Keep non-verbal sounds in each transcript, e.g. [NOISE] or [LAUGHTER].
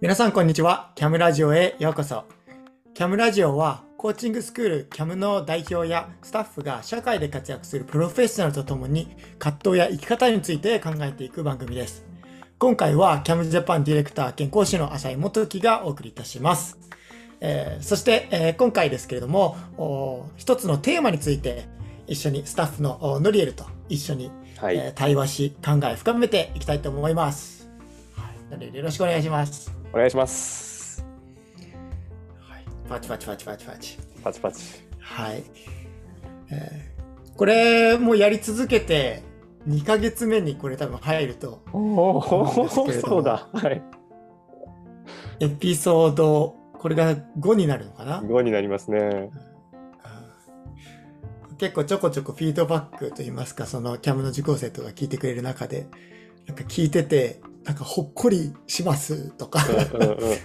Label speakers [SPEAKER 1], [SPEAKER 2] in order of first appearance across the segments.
[SPEAKER 1] 皆さんこんにちは。キャムラジオへようこそ。キャムラジオはコーチングスクールキャムの代表やスタッフが社会で活躍するプロフェッショナルとともに葛藤や生き方について考えていく番組です。今回はキャムジャパンディレクター兼講師の浅井元樹がお送りいたします。えー、そして、えー、今回ですけれども、一つのテーマについて一緒にスタッフのノリエルと一緒に、はい、えー、対話し考え深めていきたいと思います。はい、ノリエルよろしくお願いします。
[SPEAKER 2] お願いします。
[SPEAKER 1] はい、パチパチパチパチパチ。
[SPEAKER 2] パチパチ。
[SPEAKER 1] はい。えー、これもやり続けて2か月目にこれ多分入ると
[SPEAKER 2] おおそうだ。はい。
[SPEAKER 1] エピソード、これが5になるのかな
[SPEAKER 2] ?5 になりますね。
[SPEAKER 1] 結構ちょこちょこフィードバックといいますか、そのキャムの受講生とか聞いてくれる中で、なんか聞いてて、なんかほっこりしますとか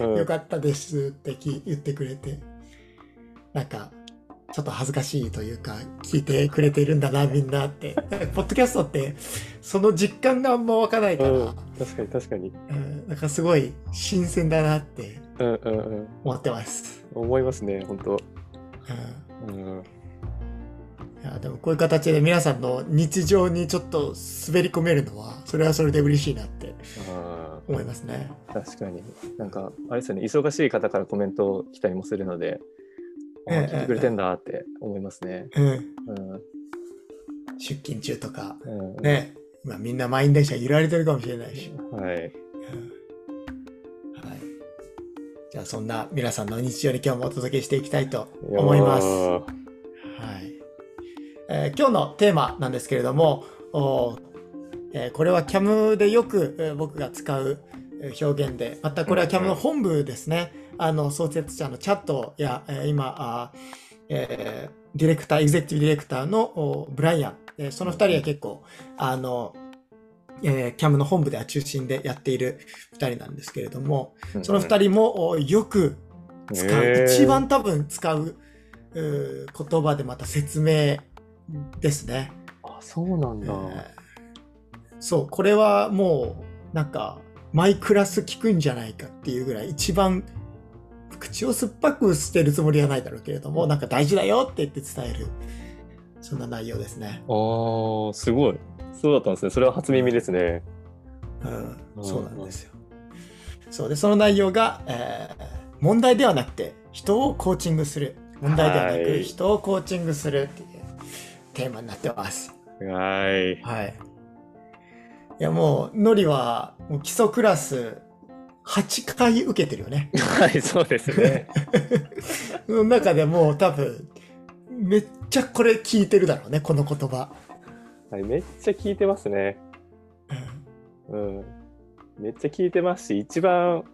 [SPEAKER 1] よかったですって言ってくれて、なんか、ちょっと恥ずかしいというか、聞いてくれているんだな、みんなって。ポッドキャストって、その実感があんま湧かないから、うん、
[SPEAKER 2] 確かに確かに。
[SPEAKER 1] うん、なんかすごい新鮮だなって思ってます。
[SPEAKER 2] うんうんうん、思いますね、本当。
[SPEAKER 1] うん、うんいやでもこういう形で皆さんの日常にちょっと滑り込めるのはそれはそれで嬉しいなって思いますね。
[SPEAKER 2] 確かに。なんかあれですよね。忙しい方からコメント来たりもするので、えー、聞いてくれてんだって思いますね。
[SPEAKER 1] うん、うん、出勤中とか、うん、ね、まあ、みんな満員電車揺られてるかもしれないし。
[SPEAKER 2] はい、うん、はい、
[SPEAKER 1] じゃあそんな皆さんの日常に今日もお届けしていきたいと思います。えー、今日のテーマなんですけれども、えー、これは CAM でよく、えー、僕が使う表現で、またこれは CAM の本部ですね。あの、創設者のチャットや、えー、今、あえー、ディレクター、エグゼクティブディレクターのブライアン、えー、その二人は結構、あの、えー、CAM の本部では中心でやっている二人なんですけれども、その二人もよく使う、えー、一番多分使う言葉でまた説明ですね。
[SPEAKER 2] あ、そうなんだ、えー、
[SPEAKER 1] そう、これはもう、なんか、マイクラス聞くんじゃないかっていうぐらい、一番、口を酸っぱくしてるつもりはないだろうけれども、なんか大事だよって言って伝える、そんな内容ですね。
[SPEAKER 2] ああ、すごい。そうだったんですね。それは初耳ですね。
[SPEAKER 1] うん、そうなんですよ。そうで、その内容が、えー、問題ではなくて、人をコーチングする。問題ではなく、人をコーチングするっていうテーマになってます。
[SPEAKER 2] はい。
[SPEAKER 1] はい。いやもう、ノリはもう基礎クラス8回受けてるよね。
[SPEAKER 2] はい、そうですね。[LAUGHS]
[SPEAKER 1] の中でもう多分、めっちゃこれ聞いてるだろうね、この言葉。
[SPEAKER 2] はい、めっちゃ聞いてますね。うん。うん、めっちゃ聞いてますし、一番、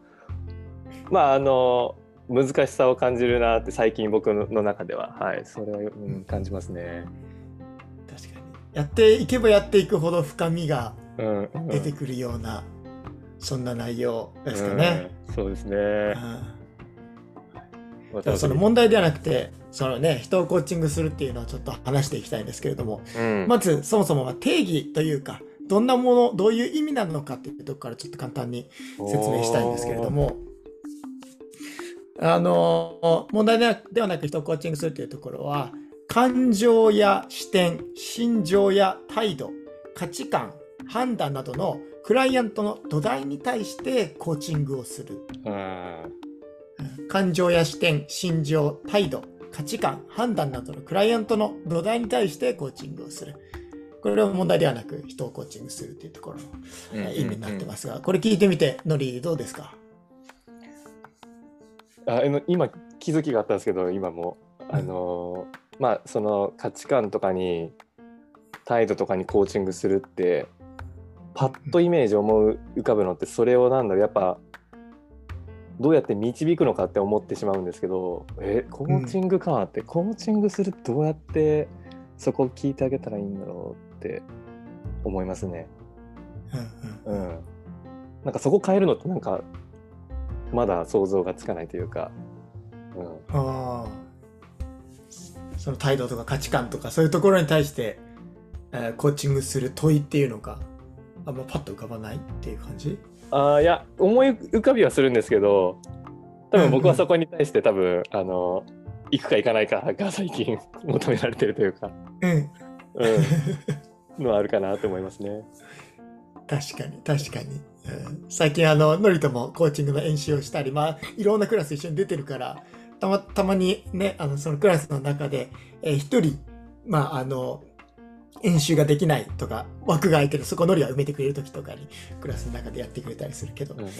[SPEAKER 2] まあ、あの、難しさを感じるなって最近僕の中では、はい、それを、うん、感じますね。
[SPEAKER 1] やっていけばやっていくほど深みが出てくるような、そんな内容ですかね。
[SPEAKER 2] うん、そうですね。
[SPEAKER 1] うん、その問題ではなくてそのね人をコーチングするっていうのをちょっと話していきたいんですけれども、うん、まずそもそもは定義というかどんなものどういう意味なのかっていうところからちょっと簡単に説明したいんですけれどもあの問題ではなく人をコーチングするというところは感情や視点、心情や態度、価値観、判断などのクライアントの土台に対してコーチングをする。感情や視点、心情、態度、価値観、判断などのクライアントの土台に対してコーチングをする。これは問題ではなく人をコーチングするというところの意味になってますが、これ聞いてみて、ノリどうですか？
[SPEAKER 2] あ今気づきがあったんですけど、今も。あのーまあその価値観とかに態度とかにコーチングするってパッとイメージ思う浮かぶのってそれをなんだろうやっぱどうやって導くのかって思ってしまうんですけどえコーチングかって、うん、コーチングするどうやってそこを聞いてあげたらいいんだろうって思いますね。うん、うん、なんかそこ変えるのってなんかまだ想像がつかないというか。
[SPEAKER 1] うん、ああその態度とか価値観とかそういうところに対して、えー、コーチングする問いっていうのがあんまパッと浮かばないっていう感じ？
[SPEAKER 2] あーいや思い浮かびはするんですけど多分僕はそこに対して多分あの行くか行かないかが最近 [LAUGHS] 求められてるというか、
[SPEAKER 1] うん。
[SPEAKER 2] うん、のはあるかなと思いますね。
[SPEAKER 1] 確かに確かに、うん。最近あのノリともコーチングの演習をしたりまあいろんなクラス一緒に出てるからたまたまにねあのそのクラスの中でえー一、人まああの演習ができないとか枠が空いてるそこノリは埋めてくれる時とかにクラスの中でやってくれたりするけど、
[SPEAKER 2] うんうん。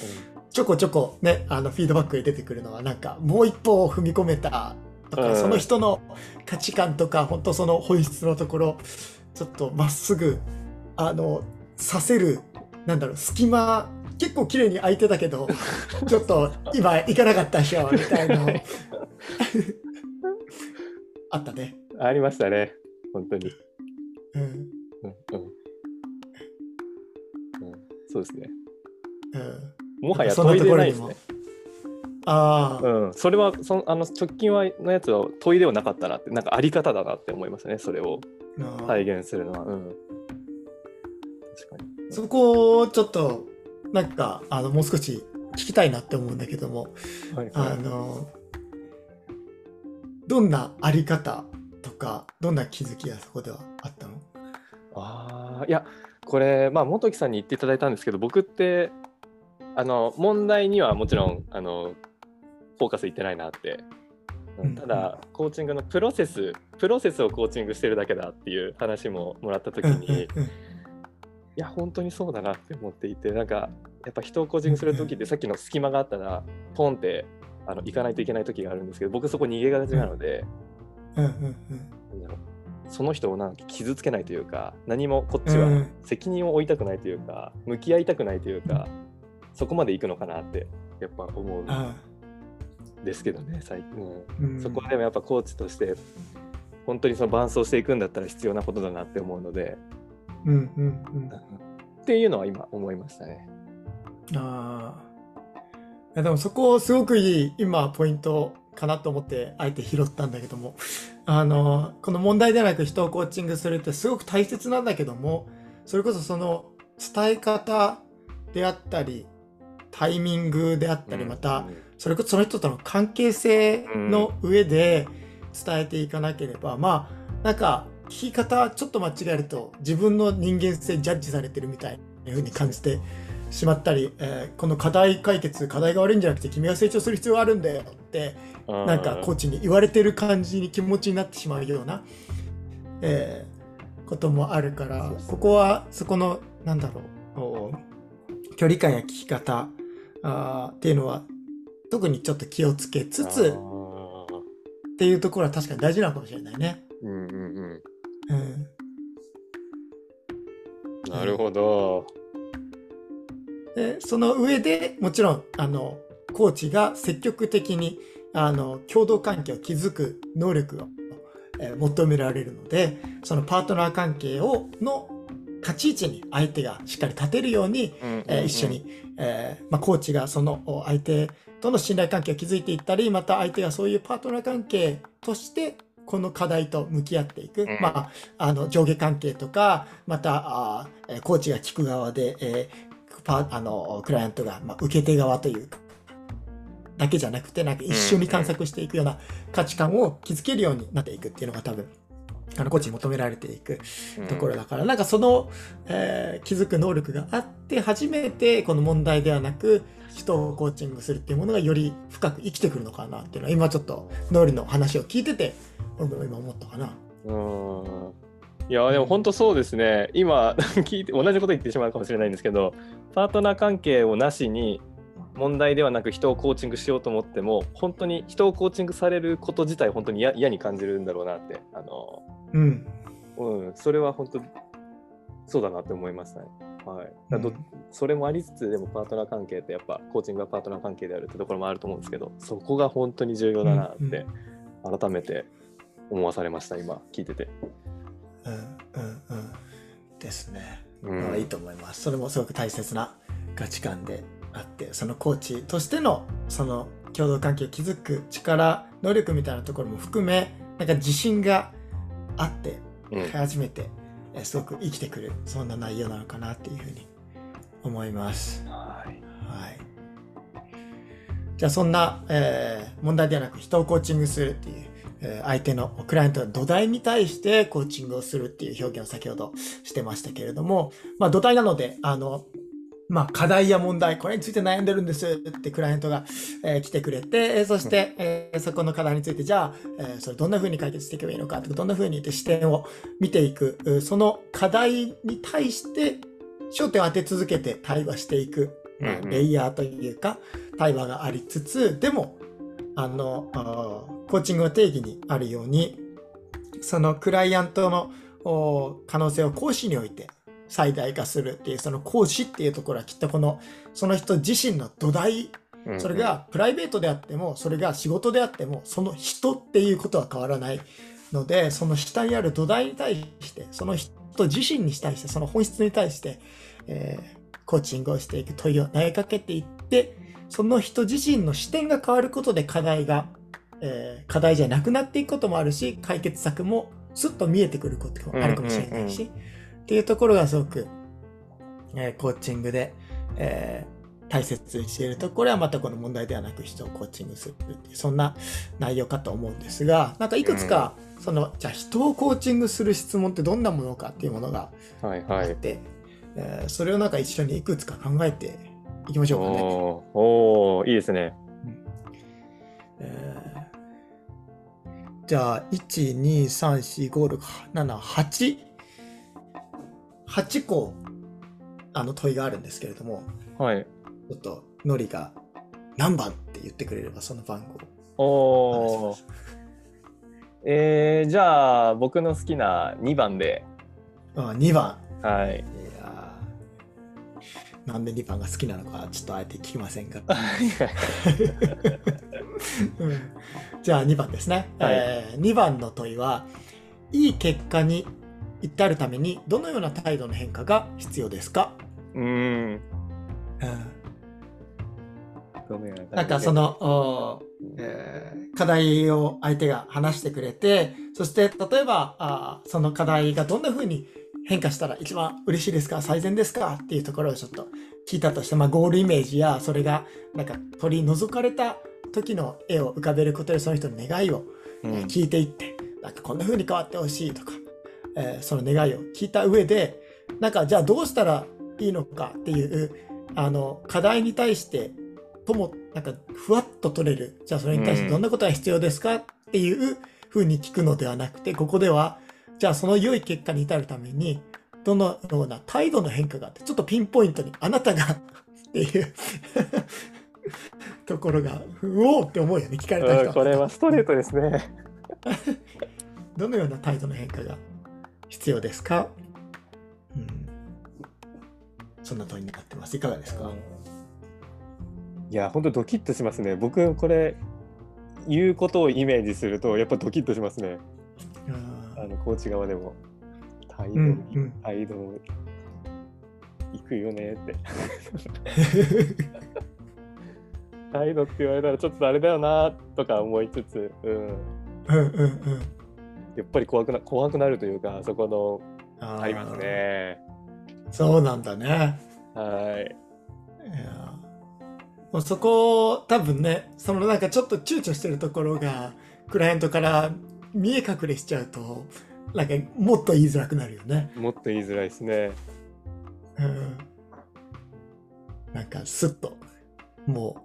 [SPEAKER 1] ちょこちょこねあのフィードバックで出てくるのはなんかもう一歩踏み込めたとか、
[SPEAKER 2] うん。
[SPEAKER 1] その人の価値観とか本当その本質のところちょっとまっすぐあのさせるなんだろう隙間結構綺麗に空いてたけど [LAUGHS] ちょっと今行かなかったでしょみたいなの [LAUGHS] あったね。
[SPEAKER 2] ありましたね本当に。
[SPEAKER 1] うん
[SPEAKER 2] うんうんうん、そうですね。
[SPEAKER 1] うん、
[SPEAKER 2] もはや問いでないですね。
[SPEAKER 1] ああ、
[SPEAKER 2] うん、それはそのあの直近はのやつは問いではなかったなってなんかあり方だなって思いますねそれを体現するのは。うん、確かに。
[SPEAKER 1] そこをちょっとなんかあのもう少し聞きたいなって思うんだけども、
[SPEAKER 2] はい
[SPEAKER 1] あ
[SPEAKER 2] はい。
[SPEAKER 1] のどんなあり方とかどんな気づきがそこではあったの？
[SPEAKER 2] あーいやこれまあ元木さんに言っていただいたんですけど僕ってあの問題にはもちろんあのフォーカスいってないなって。うん
[SPEAKER 1] うん
[SPEAKER 2] ただコーチングのプロセスプロセスをコーチングしてるだけだっていう話ももらった時に、い
[SPEAKER 1] うん
[SPEAKER 2] や本当にそうだなって思っていてなんかやっぱ人をコーチングする時ってさっきの隙間があったらポンってあの行かないといけない時があるんですけど僕そこ逃げがちなので、
[SPEAKER 1] うんうんうん。
[SPEAKER 2] なんだろう。その人をなんか傷つけないというか何もこっちは
[SPEAKER 1] うん
[SPEAKER 2] 責任を負いたくないというか向き合いたくないというかそこまで行くのかなってやっぱ思うん
[SPEAKER 1] あ
[SPEAKER 2] ですけどね最近、
[SPEAKER 1] うん。
[SPEAKER 2] そこはでもやっぱコーチとして本当にその伴走していくんだったら必要なことだなって思うので
[SPEAKER 1] うんうんうん
[SPEAKER 2] っていうのは今思いましたね。
[SPEAKER 1] ああ。でもそこすごくいい今ポイントかなと思ってあえて拾ったんだけども [LAUGHS] あのこの問題ではなく人をコーチングするってすごく大切なんだけどもそれこそその伝え方であったりタイミングであったりまたそれこそその人との関係性の上で伝えていかなければ、まあなんか聞き方ちょっと間違えると自分の人間性ジャッジされてるみたいな風に感じてしまったり、えーこの課題解決課題が悪いんじゃなくて君は成長する必要があるんだよって
[SPEAKER 2] うん。
[SPEAKER 1] なんかコーチに言われてる感じに気持ちになってしまうような、えーこともあるからここはそこのなんだろうお距離感や聞き方あーっていうのは特にちょっと気をつけつつっていうところは確かに大事なのかもしれないね。
[SPEAKER 2] うんうん
[SPEAKER 1] うん、
[SPEAKER 2] うん、なるほど。
[SPEAKER 1] でその上でもちろんあのコーチが積極的にあの共同関係を築く能力を、えー求められるのでそのパートナー関係をの立ち位置に相手がしっかり立てるように、えー一緒に、えーまあ、コーチがそのお相手との信頼関係を築いていったりまた相手がそういうパートナー関係としてこの課題と向き合っていく、
[SPEAKER 2] ん。
[SPEAKER 1] まあ、あの上下関係とかまたあコーチが聞く側で、えーパあのクライアントが、まあ、受け手側というかだけじゃなくてなんか一緒に探索していくような価値観を築けるようになっていくっていうのが多分あのコーチに求められていくところだから、なんかその、えー気づく能力があって初めてこの問題ではなく人をコーチングするっていうものがより深く生きてくるのかなっていうのは今ちょっとノーリの話を聞いてて俺も今思ったかな。
[SPEAKER 2] うん。いやでも本当そうですね。今 [LAUGHS] 聞いて同じこと言ってしまうかもしれないんですけどパートナー関係をなしに問題ではなく人をコーチングしようと思っても本当に人をコーチングされること自体本当に嫌嫌に感じるんだろうなってあの、
[SPEAKER 1] うん。
[SPEAKER 2] うん、それは本当そうだなって思いましたね。はい、だどそれもありつつでもパートナー関係ってやっぱコーチングはパートナー関係であるってところもあると思うんですけどそこが本当に重要だなって改めて思わされました今聞いてて。
[SPEAKER 1] うんうんうん。ですね。
[SPEAKER 2] うん
[SPEAKER 1] まあいいと思います。それもすごく大切な価値観であって、そのコーチとしてのその共同関係を築く力、能力みたいなところも含め、なんか自信があって、
[SPEAKER 2] うん
[SPEAKER 1] 初めて、えすごく生きてくる、そんな内容なのかなっていうふうに思います。
[SPEAKER 2] はい
[SPEAKER 1] はい。じゃあそんな、えー問題ではなく人をコーチングするっていう、えー相手のクライアントの土台に対してコーチングをするっていう表現を先ほどしてましたけれども、まあ土台なので、あの、まあ課題や問題、これについて悩んでるんですってクライアントが、えー来てくれて、えーそして、えーそこの課題について、じゃあ、えーそれどんな風に解決していけばいいのかとか、どんな風にって視点を見ていく、うその課題に対して焦点を当て続けて対話していく、まあ
[SPEAKER 2] うん。うん
[SPEAKER 1] レイヤーというか、対話がありつつ、でも、あの、コーチングの定義にあるように、そのクライアントのお可能性を講師において最大化するっていう、その講師っていうところはきっとこの、その人自身の土台、
[SPEAKER 2] うんうん。
[SPEAKER 1] それがプライベートであっても、それが仕事であっても、その人っていうことは変わらないので、その下にある土台に対して、その人自身に対して、その本質に対して、えーコーチングをしていく問いを投げかけていって、その人自身の視点が変わることで課題が、えー課題じゃなくなっていくこともあるし、解決策もスッと見えてくることもあるかもしれないし、っていうところがすごく、えーコーチングで、えー大切にしているところはまたこの問題ではなく人をコーチングするっていうそんな内容かと思うんですがなんかいくつか、そのじゃあ人をコーチングする質問ってどんなものかっていうものが
[SPEAKER 2] はいはい。
[SPEAKER 1] あって、えーそれをなんか一緒にいくつか考えていきましょうかね。
[SPEAKER 2] おーおーいいですね。
[SPEAKER 1] えーじゃあ、1、2、3、4、5、6、7、8、8個、あの問いがあるんですけれども、
[SPEAKER 2] はい。
[SPEAKER 1] ちょっと、ノリが何番って言ってくれれば、その番号
[SPEAKER 2] お。えー、じゃあ僕の好きな2番で。
[SPEAKER 1] あ2番。
[SPEAKER 2] はい。
[SPEAKER 1] いやーなんで2番が好きなのか、ちょっとあえて聞きませんが。[LAUGHS] うんじゃあ2番ですね、
[SPEAKER 2] はい
[SPEAKER 1] え2番の問いは、いい結果に至るためにどのような態度の変化が必要ですか、
[SPEAKER 2] うーん。
[SPEAKER 1] うん。
[SPEAKER 2] な
[SPEAKER 1] んかその、おえー課題を相手が話してくれて、そして例えばあーその課題がどんな風に変化したら一番嬉しいですか？最善ですか？っていうところをちょっと聞いたとして、まあ、ゴールイメージやそれがなんか取り除かれた時の絵を浮かべることでその人の願いを聞いていって、なんかこんな風に変わってほしいとか、えーその願いを聞いた上で、なんかじゃあどうしたらいいのかっていう、あの、課題に対して、とも、なんかふわっと取れる、じゃあそれに対してどんなことが必要ですかっていう風に聞くのではなくて、ここでは、じゃあその良い結果に至るために、どのような態度の変化があって、ちょっとピンポイントに、あなたがっていうところが、うおーって思うよね、聞かれた人
[SPEAKER 2] うんこれはストレートですね。[LAUGHS]
[SPEAKER 1] どのような態度の変化が必要ですか、うん、そんな問いになってます。いかがですか、
[SPEAKER 2] いや、本当ドキッとしますね。僕、これ、言うことをイメージすると、やっぱドキッとしますね。あの、コーチ側でも。態度、
[SPEAKER 1] うんうん
[SPEAKER 2] 態度、行くよねって。[LAUGHS] 態度って言われたらちょっとあれだよなとか思いつつ、うん、
[SPEAKER 1] うんうんうん
[SPEAKER 2] やっぱり怖くな怖くなるというかそこの
[SPEAKER 1] あ
[SPEAKER 2] りますね。
[SPEAKER 1] そうなんだね。
[SPEAKER 2] はい。
[SPEAKER 1] いやもうそこ多分ねそのなんかちょっと躊躇してるところがクライアントから見え隠れしちゃうとなんかもっと言いづらくなるよね。
[SPEAKER 2] もっと言いづらいですね。
[SPEAKER 1] うん、なんかスッとも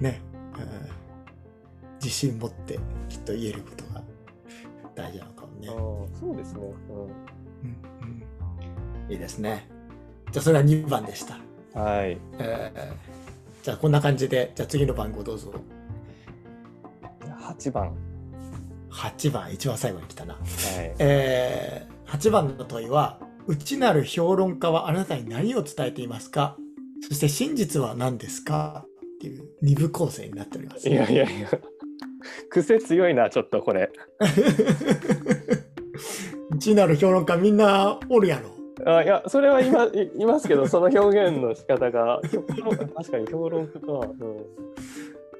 [SPEAKER 1] うね、うん自信持ってきっと言えることが大事なのかもね
[SPEAKER 2] そうですね。
[SPEAKER 1] うんうんいいですね。じゃあそれは2番でした。
[SPEAKER 2] うん、はい。
[SPEAKER 1] えーじゃあこんな感じでじゃあ次の番号どうぞ。
[SPEAKER 2] 8番。
[SPEAKER 1] 8番一番最後に来たな。
[SPEAKER 2] はい。
[SPEAKER 1] えー、8番の問いは内なる評論家はあなたに何を伝えていますか？そして真実は何ですか？っていう二部構成になっております。
[SPEAKER 2] いやいやいや。[LAUGHS] 癖強いな、ちょっとこれ。[LAUGHS]
[SPEAKER 1] 内なる評論家みんなおるやろ。
[SPEAKER 2] あいや、それはいまいいますけど、その表現の仕方が、確かに評論家か。うん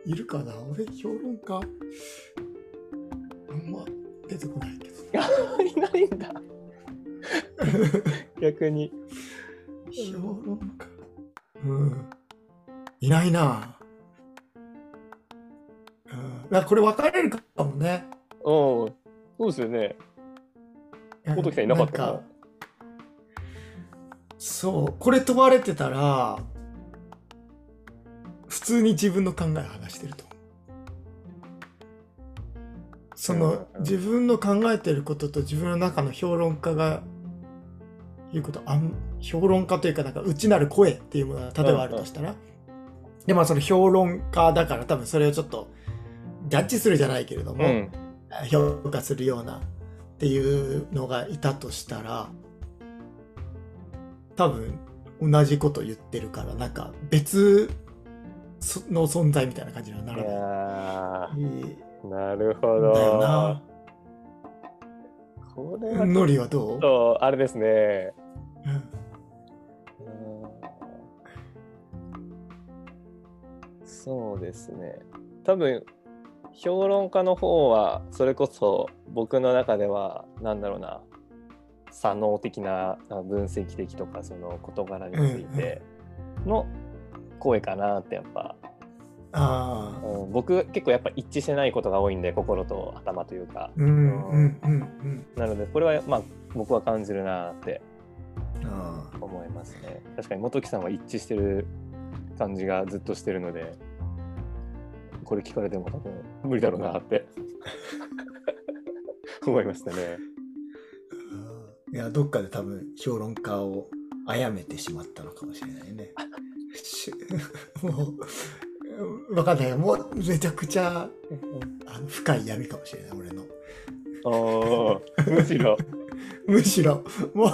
[SPEAKER 1] いるかな？俺評論家？あんま出てこないけど。[LAUGHS]
[SPEAKER 2] いないんだ。逆に。
[SPEAKER 1] 評論家うん。いないな。うん、だからこれ分かれるかもね。
[SPEAKER 2] うん。そうですよね。本木さんいなかったか
[SPEAKER 1] そう、これ問われてたら、普通に自分の考えを話してると。その
[SPEAKER 2] うん
[SPEAKER 1] 自分の考えてることと自分の中の評論家が言うことあん評論家というかなんか内なる声っていうものが例えばあるとしたら、でまあその評論家だから多分それをちょっとジャッジするじゃないけれども、
[SPEAKER 2] うん。
[SPEAKER 1] 評価するようなっていうのがいたとしたら多分同じこと言ってるからなんか別の存在みたいな感じにはないら
[SPEAKER 2] や
[SPEAKER 1] ない
[SPEAKER 2] ーなるほ
[SPEAKER 1] んだよな
[SPEAKER 2] ど。これは
[SPEAKER 1] ノ
[SPEAKER 2] っ
[SPEAKER 1] リはどう、
[SPEAKER 2] と、あれですね。
[SPEAKER 1] うん
[SPEAKER 2] うんそうですね。多分評論家の方はそれこそ僕の中ではなんだろうな左脳的なあ分析的とかその事柄についての声かなってやっぱ、
[SPEAKER 1] ああ
[SPEAKER 2] うん、僕結構やっぱ一致してないことが多いんで心と頭というか。なのでこれはまあ僕は感じるなって
[SPEAKER 1] あ
[SPEAKER 2] 思いますね。確かに本木さんは一致してる感じがずっとしてるのでこれ聞かれても多分無理だろうなって。[LAUGHS] 思いましたね。
[SPEAKER 1] ーいやどっかで多分評論家を殺めてしまったのかもしれないね。[LAUGHS] しもう分かんない。もうめちゃくちゃあの深い闇かもしれない。俺の。
[SPEAKER 2] ああむしろ。[LAUGHS]
[SPEAKER 1] むしろ。も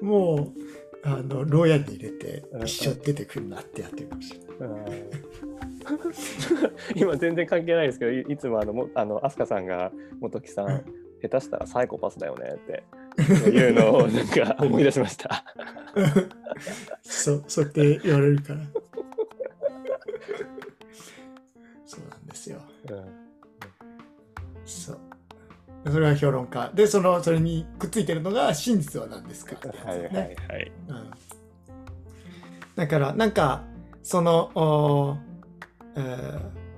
[SPEAKER 1] うもうあの牢屋に入れて
[SPEAKER 2] うん。
[SPEAKER 1] 一生出てくるなってやってるかもしれない。
[SPEAKER 2] うん [LAUGHS] 今全然関係ないですけどいいつもあのもあの飛鳥さんが本木さん、
[SPEAKER 1] うん
[SPEAKER 2] 下手したらサイコパスだよねっていうのをなんか [LAUGHS] 思い出しました。
[SPEAKER 1] そうそうやって言われるから。そうなんですよ。
[SPEAKER 2] うん。
[SPEAKER 1] そう。それは評論家。でそのそれにくっついてるのが真実は何ですかってやつ
[SPEAKER 2] はいはい
[SPEAKER 1] ね
[SPEAKER 2] はい。
[SPEAKER 1] うん。だからなんかその、おえー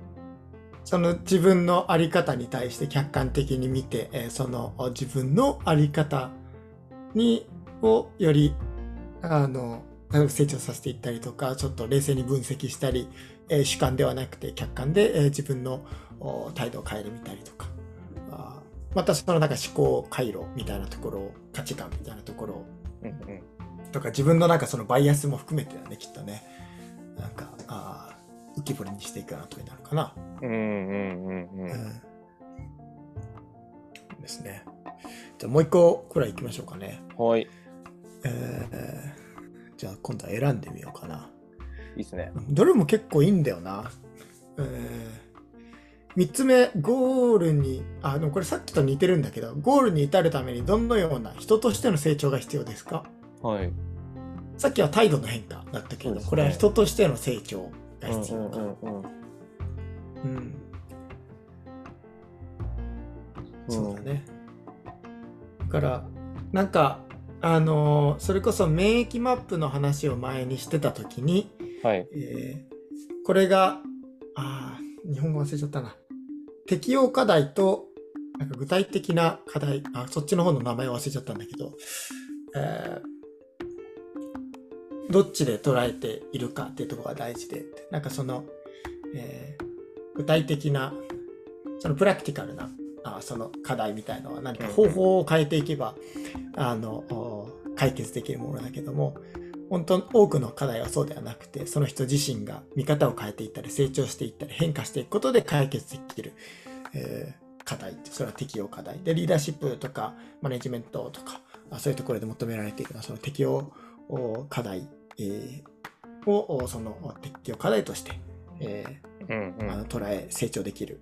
[SPEAKER 1] その自分の在り方に対して客観的に見て、えーそのお自分の在り方にをよりあの成長させていったりとかちょっと冷静に分析したり、えー主観ではなくて客観で、えー自分のお態度を変えてみたりとか。あーまたそのなんか思考回路みたいなところを価値観みたいなところ。を
[SPEAKER 2] うんうん。
[SPEAKER 1] とか自分のなんかそのバイアスも含めてだねきっとね。なんかあー浮き彫りにしていくようなとこになるかな、
[SPEAKER 2] うんうんうんうん。
[SPEAKER 1] うん。ですね。じゃあもう一個くらい行きましょうかね。
[SPEAKER 2] はい。い
[SPEAKER 1] えーじゃあ今度は選んでみようかな。い
[SPEAKER 2] ですね。
[SPEAKER 1] どれも結構いいんだよな。えー、3つ目ゴールにあでもこれさっきと似てるんだけどゴールに至るためにどのような人としての成長が必要ですか？
[SPEAKER 2] はい。
[SPEAKER 1] さっきは態度の変化だったけど、
[SPEAKER 2] ね。
[SPEAKER 1] これは人としての成長が
[SPEAKER 2] うん
[SPEAKER 1] 必要か。
[SPEAKER 2] うん
[SPEAKER 1] そうだね。だから、なんか、あのーそれこそ免疫マップの話を前にしてたときに、
[SPEAKER 2] はい。
[SPEAKER 1] えーこれが、あー日本語忘れちゃったな。適用課題と、なんか具体的な課題、あ、そっちの方の名前忘れちゃったんだけど、えーどっちで捉えているかっていうところが大事で、なんかその、えー具体的な、そのプラクティカルな、あその課題みたいのは何か方法を変えていけば、あの、お解決できるものだけども、本当多くの課題はそうではなくてその人自身が見方を変えていったり成長していったり変化していくことで解決できる、えー課題。ってそれは適用課題。でリーダーシップとかマネジメントとかあそういうところで求められているのはその適用お課題、えーをおその適用課題として、え
[SPEAKER 2] うんうん。
[SPEAKER 1] ーあの捉え成長できる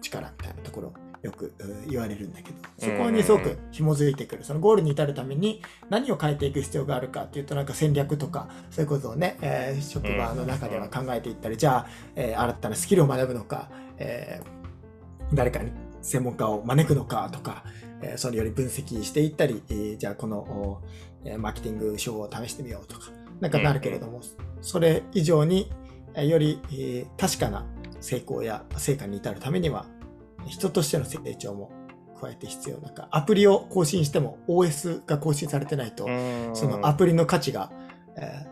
[SPEAKER 1] 力みたいなところよく言われるんだけどそこにすごく紐づいてくる。そのゴールに至るために何を変えていく必要があるかっていうとなんか戦略とかそういうことをね、えー職場の中では考えていったり、じゃあ、えー新たなスキルを学ぶのか、えー誰かに専門家を招くのかとか、えーそれより分析していったり、えーじゃあこの、おえーマーケティング手法を試してみようとかなんかなるけれども、それ以上に、えーより、えー確かな成功や成果に至るためには、人としての成長も加えて必要。なんかアプリを更新しても OS が更新されてないと、そのアプリの価値が、えー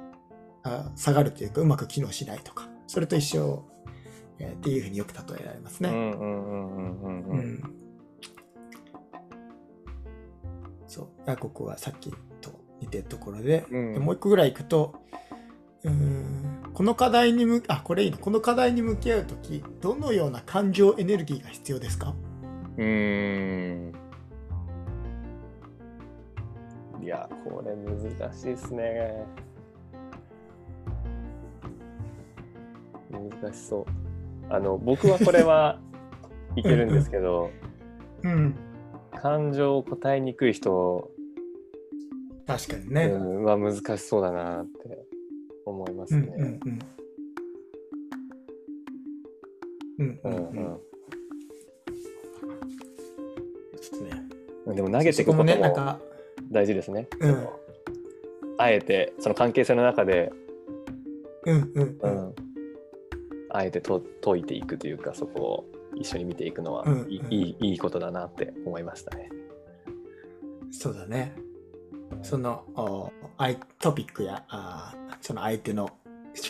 [SPEAKER 1] あ下がるというか、うまく機能しないとか、それと一緒、えーっていうふうによく例えられますね。そう。あここはさっきと似てるところで、
[SPEAKER 2] うん。
[SPEAKER 1] でもう一個ぐらいいくと、うーんこの課題に向あ、これいいね。この課題に向き合うとき、どのような感情エネルギーが必要ですか？
[SPEAKER 2] うーん。いやこれ難しいですね。難しそう。あの僕はこれは [LAUGHS] いけるんですけど
[SPEAKER 1] うん。
[SPEAKER 2] 感情を答えにくい人
[SPEAKER 1] 確かにね。
[SPEAKER 2] うんは難しそうだなって思います
[SPEAKER 1] うん
[SPEAKER 2] ね。
[SPEAKER 1] うんうん。うんうんうん。
[SPEAKER 2] うんうん
[SPEAKER 1] ですね。
[SPEAKER 2] でも投げていくこと
[SPEAKER 1] も
[SPEAKER 2] 大事ですね。あえてその関係性の中で、
[SPEAKER 1] うんうん
[SPEAKER 2] う
[SPEAKER 1] うん。
[SPEAKER 2] ん、あえてと解いていくというかそこを一緒に見ていくのは
[SPEAKER 1] うんうん
[SPEAKER 2] いい,、いいいいことだなって思いましたね。
[SPEAKER 1] そうだね。そのトピックやあーその相手の思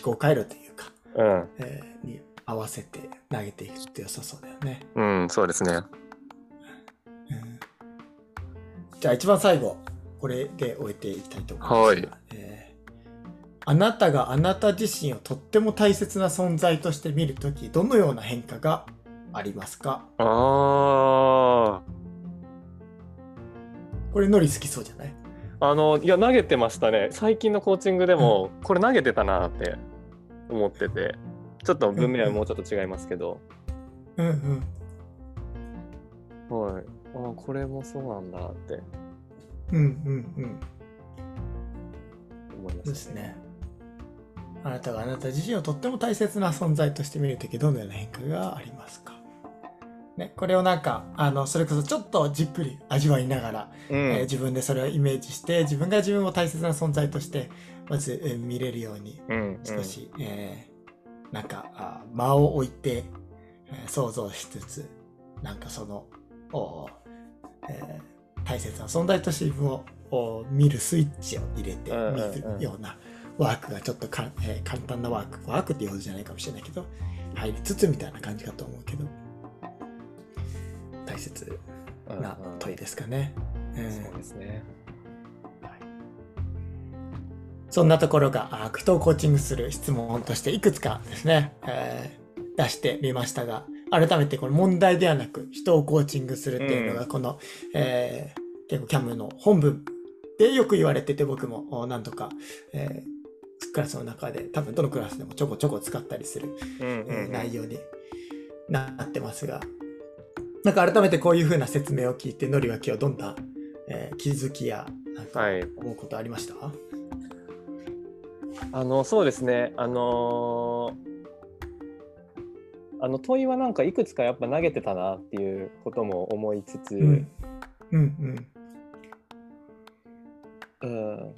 [SPEAKER 1] 考回路というか、
[SPEAKER 2] うん、
[SPEAKER 1] えーに合わせて投げていくって良さそうだよね。
[SPEAKER 2] うん、そうですね。
[SPEAKER 1] うんじゃあ一番最後、これで終えていきたいと思います。
[SPEAKER 2] はい
[SPEAKER 1] えーあなたがあなた自身をとっても大切な存在として見るとき、どのような変化がありますか？
[SPEAKER 2] あ
[SPEAKER 1] これノリ好きそうじゃない？
[SPEAKER 2] あ、あのいや投げてましたね。最近のコーチングでも、これ投げてたなって思ってて、ちょっと文面はもうちょっと違いますけど、
[SPEAKER 1] うんうん。
[SPEAKER 2] はい。あこれもそうなんだって
[SPEAKER 1] うんうんうん。
[SPEAKER 2] 思いま
[SPEAKER 1] ですすね。あなたがあなた自身をとっても大切な存在として見るとき、どのような変化がありますか？ね、これをなんか、あの、それこそちょっとじっくり味わいながら、
[SPEAKER 2] うん。
[SPEAKER 1] えー自分でそれをイメージして、自分が自分を大切な存在として、まず、えー見れるように、
[SPEAKER 2] うん
[SPEAKER 1] 少し、えーなんか、あ間を置いて、えー想像しつつ、なんかその、おえー大切な存在として自分をお見るスイッチを入れて
[SPEAKER 2] うんうん
[SPEAKER 1] 見
[SPEAKER 2] うん。
[SPEAKER 1] るようなワークがちょっとかん、えー簡単なワーク、ワークっていうほどじゃないかもしれないけど、入りつつみたいな感じかと思うけど、大切な問いですかね。うん。
[SPEAKER 2] そうですね。
[SPEAKER 1] そんなところがあ人をコーチングする質問としていくつかですね、えー出してみましたが、改めてこの問題ではなく人をコーチングするっていうのがこの、えー結構 CAM の本文でよく言われてて僕もお何とか、えークラスの中で多分どのクラスでもちょこちょこ使ったりする、
[SPEAKER 2] うん
[SPEAKER 1] えー
[SPEAKER 2] うん。
[SPEAKER 1] 内容になってますが、なんか改めてこういうふうな説明を聞いて、のりは今日どんな、えー気づきやなんか
[SPEAKER 2] はい。
[SPEAKER 1] 思うことありました、
[SPEAKER 2] あのそうですね。あのーあの問いはなんかいくつかやっぱ投げてたなっていうことも思いつつ、
[SPEAKER 1] うんうん
[SPEAKER 2] うん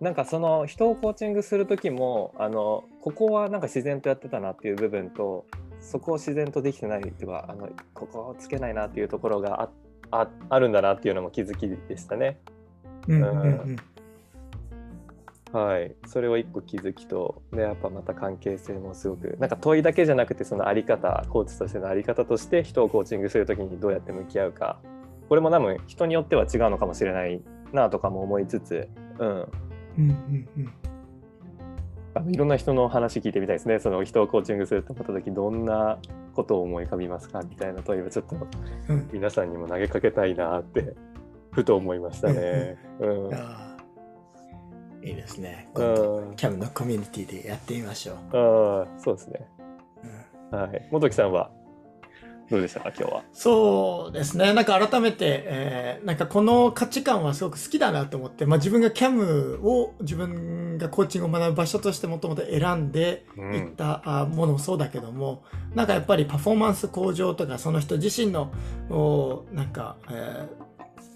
[SPEAKER 2] なんかその人をコーチングする時もあのここはなんか自然とやってたなっていう部分とそこを自然とできてないというかあのここをつけないなっていうところがあああるんだなっていうのも気づきでしたね。
[SPEAKER 1] うんうんうん。
[SPEAKER 2] はい、それは一個気づきとでやっぱまた関係性もすごくなんか問いだけじゃなくてそのあり方コーチとしてのあり方として人をコーチングする時にどうやって向き合うか。これも多分人によっては違うのかもしれないなとかも思いつつ、うん、
[SPEAKER 1] うんうんうん
[SPEAKER 2] あのいろんな人の話聞いてみたいですねその人をコーチングすると思った時どんなことを思い浮かびますか？みたいな問いをちょっと
[SPEAKER 1] うん
[SPEAKER 2] 皆さんにも投げかけたいなってふと思いましたね。うん
[SPEAKER 1] いいですね。
[SPEAKER 2] う
[SPEAKER 1] 今度、
[SPEAKER 2] ん
[SPEAKER 1] キャムのコミュニティでやってみましょう。
[SPEAKER 2] ああそうですね。
[SPEAKER 1] うん
[SPEAKER 2] はい。元木さんは？どうでしたか今日は？
[SPEAKER 1] そうですね。なんか改めて、えーなんかこの価値観はすごく好きだなと思って、まあ、自分が CAM を自分がコーチングを学ぶ場所としてもともと選んで
[SPEAKER 2] うん
[SPEAKER 1] いったあものもそうだけども、なんかやっぱりパフォーマンス向上とかその人自身のおなんか、えー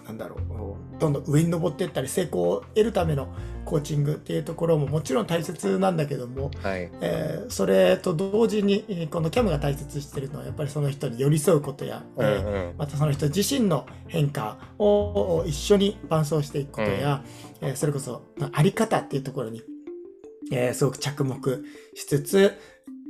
[SPEAKER 1] なんだろうおどんどん上に登っていったり成功を得るためのコーチングっていうところももちろん大切なんだけども、
[SPEAKER 2] はい。
[SPEAKER 1] えーそれと同時にえーこのキャムが大切にしてるのはやっぱりその人に寄り添うことや、
[SPEAKER 2] うん
[SPEAKER 1] えー
[SPEAKER 2] うん。
[SPEAKER 1] またその人自身の変化を一緒に伴走していくことや、えーそれこそまああり方っていうところに、えーすごく着目しつつ、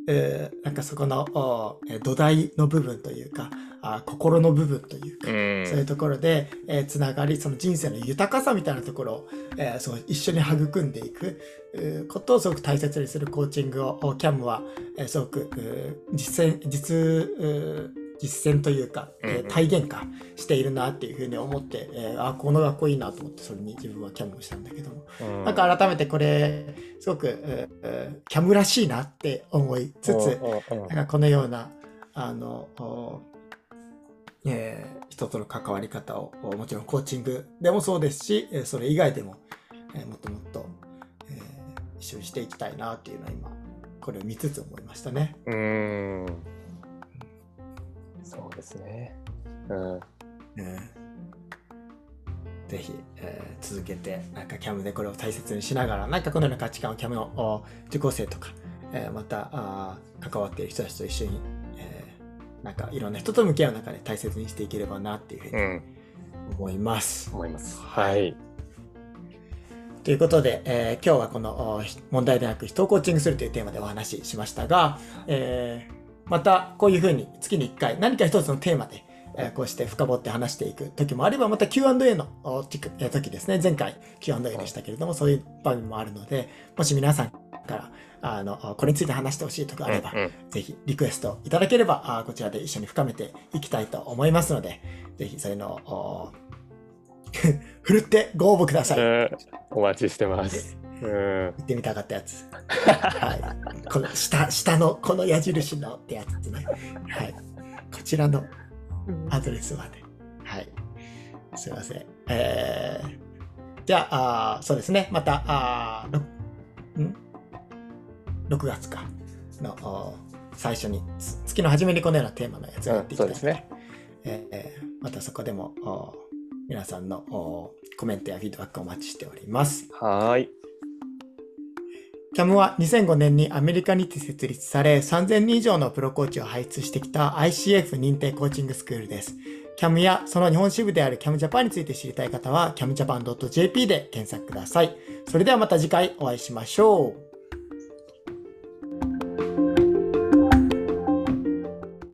[SPEAKER 1] えーなんかそこの土台の部分というかあ心の部分というか、
[SPEAKER 2] うん。
[SPEAKER 1] そういうところで、えーつながりその人生の豊かさみたいなところを、えーそう一緒に育んでいくえーことをすごく大切にするコーチングをおキャムは、えーすごくえー実践実えー実践というか、えー体現化しているなっていうふうに思って、えーあこの学校いいなと思ってそれに自分はキャムをしたんだけども、
[SPEAKER 2] うん。
[SPEAKER 1] なんか改めてこれすごく、えーえーキャムらしいなって思いつつ、
[SPEAKER 2] うん。
[SPEAKER 1] なんかこのような、あの、おえー人との関わり方を、おもちろんコーチングでもそうですし、えーそれ以外でも、えーもっともっと、えー一緒にしていきたいなっていうのは今、これを見つつ思いましたね。
[SPEAKER 2] うーん。そうですね。うん。
[SPEAKER 1] うんぜひ、えー続けて、なんかキャムでこれを大切にしながら、なんかこのような価値観をキャムのお受講生とか、えーまたあー関わっている人たちと一緒に、えーなんかいろんな人と向き合う中で大切にしていければなっていうふうに
[SPEAKER 2] うん。
[SPEAKER 1] 思います。
[SPEAKER 2] 思います。はい。
[SPEAKER 1] ということで、えー今日はこのお問題でなく人をコーチングするというテーマでお話ししましたが、えーまたこういうふうに月に1回何か一つのテーマで、えーこうして深掘って話していく時もあればまた Q&A の時ですね前回 Q&A でしたけれどもそういう場面もあるのでもし皆さんからあのこれについて話してほしいとかあれば、
[SPEAKER 2] うんうん
[SPEAKER 1] ぜひリクエストいただければあこちらで一緒に深めていきたいと思いますのでぜひそういうのふ [LAUGHS] るってご応募ください。
[SPEAKER 2] うんお待ちしてます。うん。
[SPEAKER 1] 行ってみたかったやつ。はい。この下、下のこの矢印のってやつね。はい。こちらのアドレスまで。はい。すいません。えー、じゃあ、あーそうですね。また、あん？?6 月か。の、お最初に、つ月の初めにこのようなテーマのやつをやっていきたい
[SPEAKER 2] ですね。
[SPEAKER 1] えーえーまたそこでも、お皆さんのおコメントやフィードバックをお待ちしております。
[SPEAKER 2] はーい。
[SPEAKER 1] CAM は2005年にアメリカにて設立され3000人以上のプロコーチを輩出してきた ICF 認定コーチングスクールです。CAM やその日本支部である CAM Japan について知りたい方は camjapan.jp で検索ください。それではまた次回お会いしましょう。